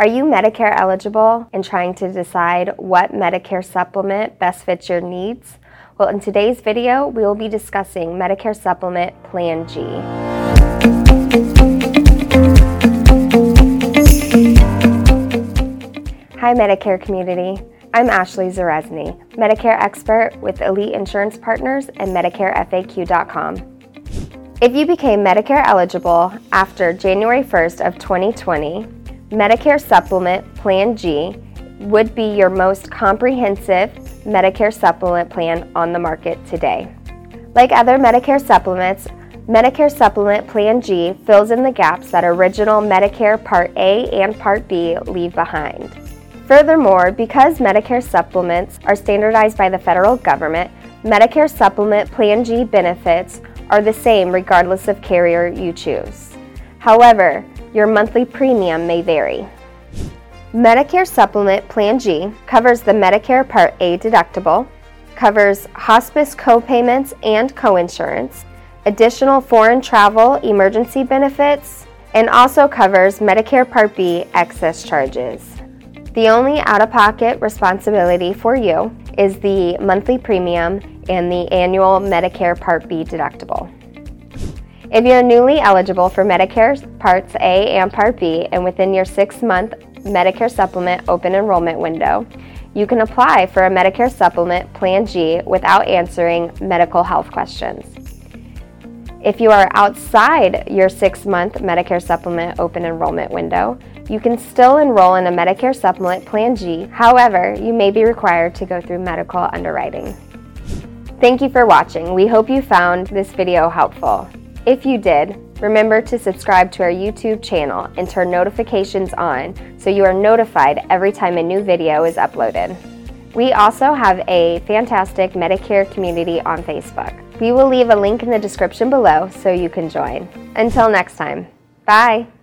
Are you Medicare eligible and trying to decide what Medicare supplement best fits your needs? Well, in today's video, we will be discussing Medicare Supplement Plan G. Hi, Medicare community. I'm Ashley Zareczny, Medicare expert with Elite Insurance Partners and MedicareFAQ.com. If you became Medicare eligible after January 1st of 2020, Medicare Supplement Plan G would be your most comprehensive Medicare supplement plan on the market today. Like other Medicare supplements, Medicare Supplement Plan G fills in the gaps that original Medicare Part A and Part B leave behind. Furthermore, because Medicare supplements are standardized by the federal government, Medicare Supplement Plan G benefits are the same regardless of carrier you choose. However, your monthly premium may vary. Medicare Supplement Plan G covers the Medicare Part A deductible, covers hospice copayments and coinsurance, additional foreign travel emergency benefits, and also covers Medicare Part B excess charges. The only out of pocket responsibility for you is the monthly premium and the annual Medicare Part B deductible. If you're newly eligible for Medicare Parts A and Part B and within your six month Medicare Supplement open enrollment window, you can apply for a Medicare Supplement Plan G without answering medical health questions. If you are outside your six month Medicare Supplement open enrollment window, you can still enroll in a Medicare Supplement Plan G. However, you may be required to go through medical underwriting. Thank you for watching. We hope you found this video helpful. If you did, remember to subscribe to our YouTube channel and turn notifications on so you are notified every time a new video is uploaded. We also have a fantastic Medicare community on Facebook. We will leave a link in the description below so you can join. Until next time, bye!